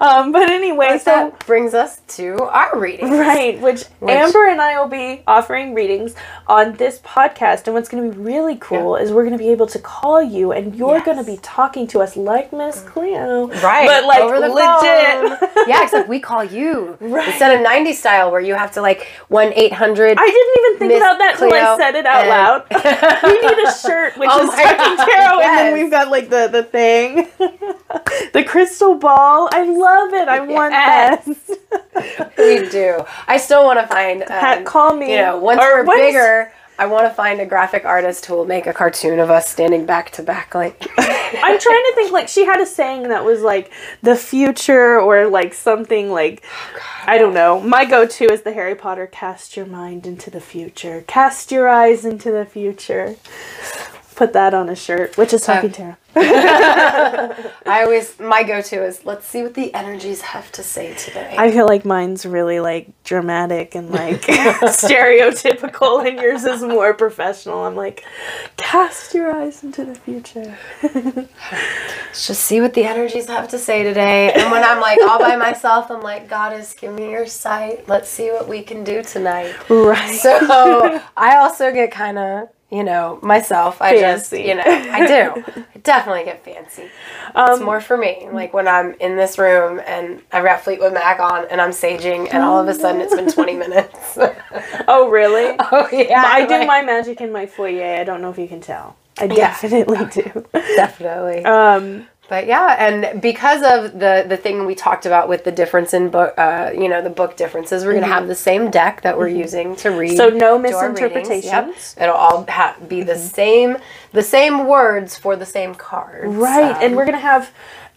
um but anyway so that brings us to our reading. Right, which, Amber and I will be offering readings on this podcast. And what's going to be really cool is we're going to be able to call you and you're Yes. going to be talking to us like Miss Cleo. Right. But like over the legit. phone. yeah, except we call you. Right. Instead of 90 style where you have to like 1 800. I didn't even think Miss about that until I said it out and- loud. we need a shirt, which Oh is God, tarot, and then we've got like the the thing, the crystal ball. I love it. I want Yes. that. we do. I still want to find. Pat, Um, call me. You know, once Or we're is- bigger, I want to find a graphic artist who will make a cartoon of us standing back to back. Like, I'm trying to think like she had a saying that was like the future or like something like I don't know. My go-to is the Harry Potter cast your mind into the future. Cast your eyes into the future. Put that on a shirt, Witches Talking uh, tarot. I always, my go to is let's see what the energies have to say today. I feel like mine's really like dramatic and like stereotypical and yours is more professional. I'm like cast your eyes into the future. Let's just see what the energies have to say today. And when I'm like all by myself, I'm like, Goddess, give me your sight. Let's see what we can do tonight. Right. So I also get kind of, you know, myself. I just, you know, I do. I definitely get fancy. it's more for me. Like when I'm in this room and I've got Fleetwood Mac on and I'm saging, and all of a sudden it's been 20 minutes. Oh really? oh yeah, I do like- my magic in my foyer. I don't know if you can tell. I definitely do. definitely. Um, But yeah, and because of the the thing we talked about with the difference in book, uh, you know, the book differences, we're gonna have the same deck that we're using to read. Mm-hmm. So no to our readings. misinterpretations. Yep. It'll all ha- be the same, the same words for the same cards. right, and Um, we're gonna have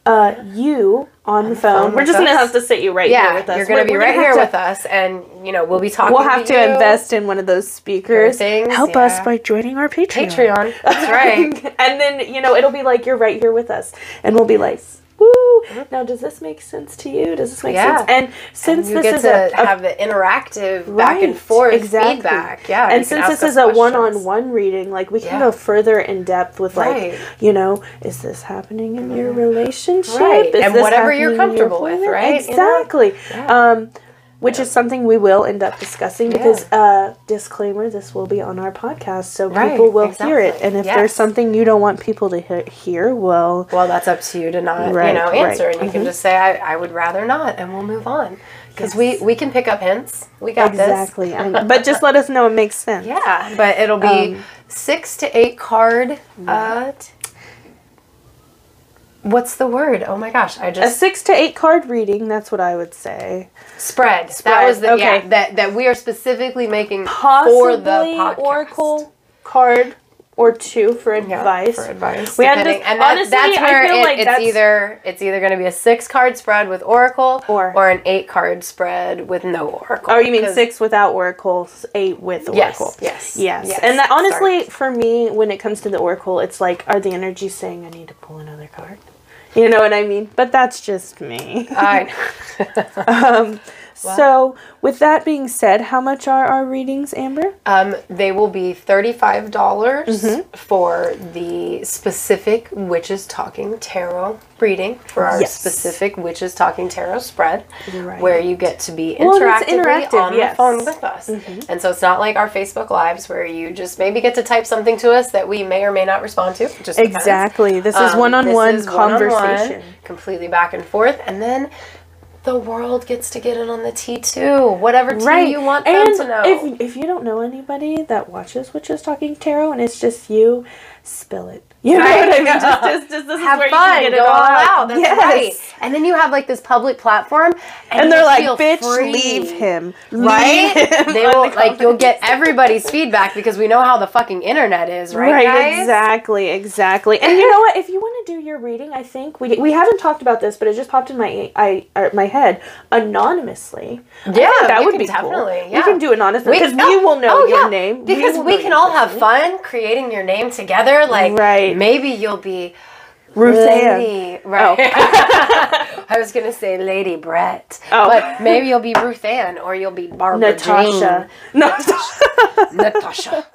uh, you on the phone. phone We're just gonna have to sit you right here with us. you're gonna We're- be we're right have here to- with us, and you know we'll be talking. We'll have to you. invest in one of those speakers. things, Help us by joining our Patreon. Patreon. That's right. and then you know it'll be like you're right here with us, and we'll be like, woo. Now, does this make sense to you? Does this make Yeah. sense? And since you this is a, a have the interactive back and forth exactly. feedback. Yeah. and since this is a one-on-one reading like we can Yeah. go further in depth with like Right. you know is this happening in your relationship Right, Is and whatever you're comfortable with, right? You know? exactly Yeah. um which is something we will end up discussing because uh disclaimer this will be on our podcast so Right, people will hear it and if Yes. there's something you don't want people to he- hear well Well, that's up to you to not, you Right, know, right. Mm-hmm. answer, and you can just say, "I, I would rather not," and we'll move on because we we can pick up hints. We got this. exactly but just let us know it makes sense Yeah, but it'll be Um, six to eight card. Uh, t- what's the word? Oh my gosh, I just a six to eight card reading that's what i would say spread. That was the okay. yeah that that we are specifically making possibly for the podcast. oracle card or two for Yeah, advice. for advice. We had this- and that, honestly, that's I where feel it- like it's that's- either it's either going to be a six card spread with oracle Or- or an eight card spread with no oracle. Oh, you mean six without oracle, eight with Yes, oracle? yes, yes. yes. And that honestly, Sorry. for me, when it comes to the oracle, it's like, are the energies saying I need to pull another card? You know what I mean? But that's just me. I um, So, with that being said, how much are our readings, Amber? Um, they will be thirty-five dollars Mm-hmm. for the specific witches talking tarot reading for our Yes. specific witches talking tarot spread, Right. where you get to be Well, interactively it's interactive, on yes. the phone with us. And so it's not like our Facebook lives where you just maybe get to type something to us that we may or may not respond to. Just depends. Exactly. This is this is one-on-one, conversation. completely back and forth, and then. The world gets to get in on the tea too. Whatever tea Right. you want and them to know. If, if you don't know anybody that watches Witches Talking Tarot and it's just you, spill it. You know Right. what I mean? Just, just, just this have is where fun, you can get go it all out. out. Yes. right. And then you have like this public platform, and, And they're like, bitch, free." leave him. Right? Leave him they will the like you'll get everybody's feedback because we know how the fucking internet is, right? Right, guys? exactly, exactly. And you know what? If you want to do your reading, I think we we haven't talked about this, but it just popped in my I or my head anonymously. Yeah, that would be definitely, cool. yeah. We can do it anonymously because oh, we, oh, will know oh, your yeah. name because will we can all have fun creating your name together. Like, Right. Maybe you'll be Ruth Ann. Lady, right? I was gonna say Lady Brett, Oh. but maybe you'll be Ruth Ann or you'll be Barbara Natasha. Jean. Natasha.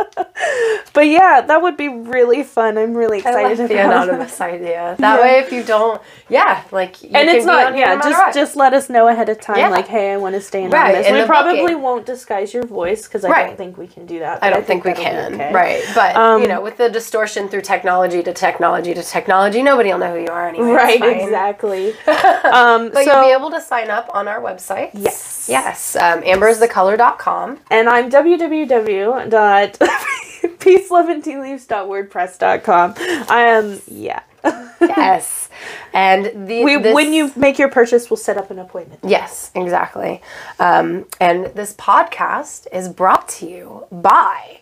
but yeah, that would be really fun. I'm really I like excited the anonymous idea. That Yeah. way, if you don't, yeah, like you And can it's not, yeah. just just let us know ahead of time, Yeah. like, hey, I want to stay Right, anonymous. in we probably booking. won't disguise your voice because I Right. don't think we can do that. I don't think, we can. okay. Right, but Um, you know, with the distortion through technology to technology to technology, nobody will know who you are anyway. Right, exactly. um, But so, you'll be able to sign up on our website. Yes. Yes. Um, ambersthecolor.com. and I'm www. www.peaceloveandtealeaves.wordpress.com. I am, yeah. Yes. and the We, this- when you make your purchase, we'll set up an appointment. Yes, exactly. Um, and this podcast is brought to you by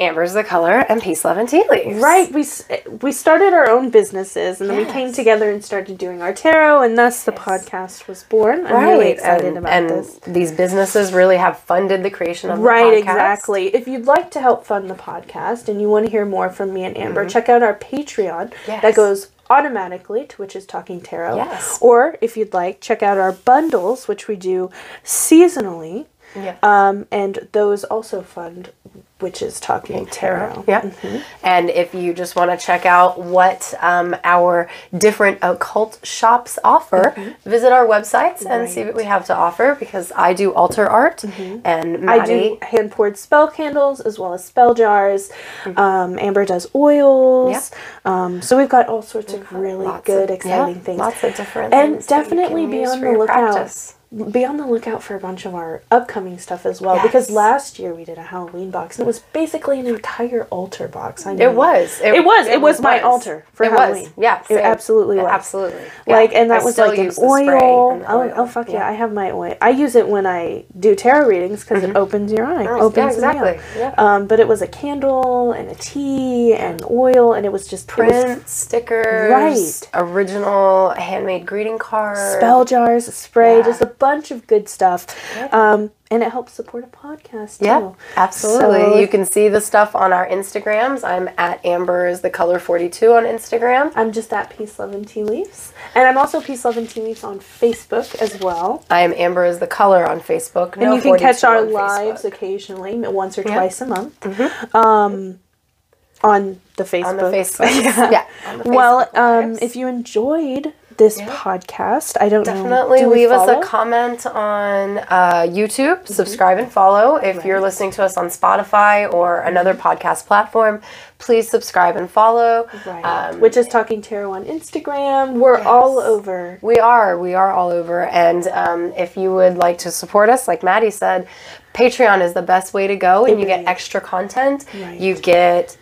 Amber's the Color and Peace, Love, and Tea Leaves. Right, we we started our own businesses, and then we came together and started doing our tarot, and thus the podcast was born. I'm really excited and, about and this. these businesses really have funded the creation of the podcast. Right, exactly. If you'd like to help fund the podcast and you want to hear more from me and Amber, check out our Patreon Mm-hmm. Yes. that goes automatically to Witches Talking Tarot. Yes. Or if you'd like, check out our bundles, which we do seasonally. Yeah. Um, and those also fund Witches Talking Tarot. Yeah. And if you just want to check out what um, our different occult shops offer, visit our websites and see what we have to offer because I do altar art and I do hand poured spell candles as well as spell jars. Um, Amber does oils. Um, so we've got all sorts of really lots good, of- exciting yeah, things. Lots of different and things that you definitely be on the lookout. practice. Be on the lookout for a bunch of our upcoming stuff as well. Because last year we did a Halloween box and it was basically an entire altar box. I It know. was. It was. It was my altar for it Halloween. Was. Yeah. It absolutely was. Absolutely. Yeah. Like and that I was like an use the spray oil. Oh, oh fuck yeah. I have my oil. I use it when I do tarot readings because it opens your eye. Opens yeah, exactly. Yeah. Um, but it was a candle and a tea and oil and it was just it was stickers, Right. original handmade greeting cards. spell jars, spray, Yeah. just a bunch of good stuff. Um, and it helps support a podcast too. Yeah, absolutely. So- you can see the stuff on our Instagrams. I'm at Amber is the color 42 on Instagram. I'm just at Peace, Love, and Tea Leaves. And I'm also Peace, Love, and Tea Leaves on Facebook as well. I'm Amber is the color on Facebook. And you can catch our lives Facebook. occasionally, once or Yeah. twice a month. Um, on the Facebook. on the Facebook. yeah. on the Well, um, if you enjoyed this podcast, I don't know. Definitely do leave us a comment on uh, YouTube, Mm-hmm. subscribe and follow. If you're listening to us on Spotify or another podcast platform, please subscribe and follow. Right. Um, Witches Talking Tarot on Instagram. We're all over. We are. We are all over. And um, if you would like to support us, like Maddie said, Patreon is the best way to go, and you get extra content. Right. You get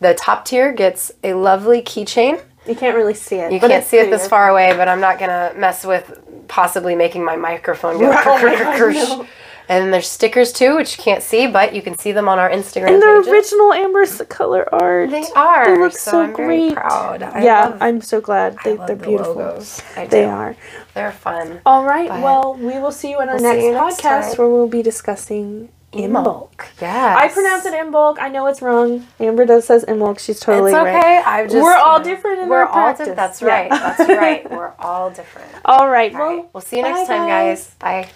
the top tier gets a lovely keychain. You can't really see it. You can't see it this far away, but I'm not gonna mess with possibly making my microphone go. Oh my God, kersh. no. And there's stickers too, which you can't see, but you can see them on our Instagram And the pages. original Amber's color art. They are. They look so, so I'm very great. proud. I yeah, love, I'm so glad. They, I love they're the beautiful. logos. They are. They're fun. All right. Well, we will see you in our we'll next next podcast time. where we'll be discussing Imbolc. Yeah. I pronounce it Imbolc. I know it's wrong. Amber does says Imbolc. She's totally It's right. okay. I've just We're all different in we're our all practice. di- That's Yeah. right. That's right. We're all different. All right. All well, right. We'll see you bye, next time, guys. guys. Bye.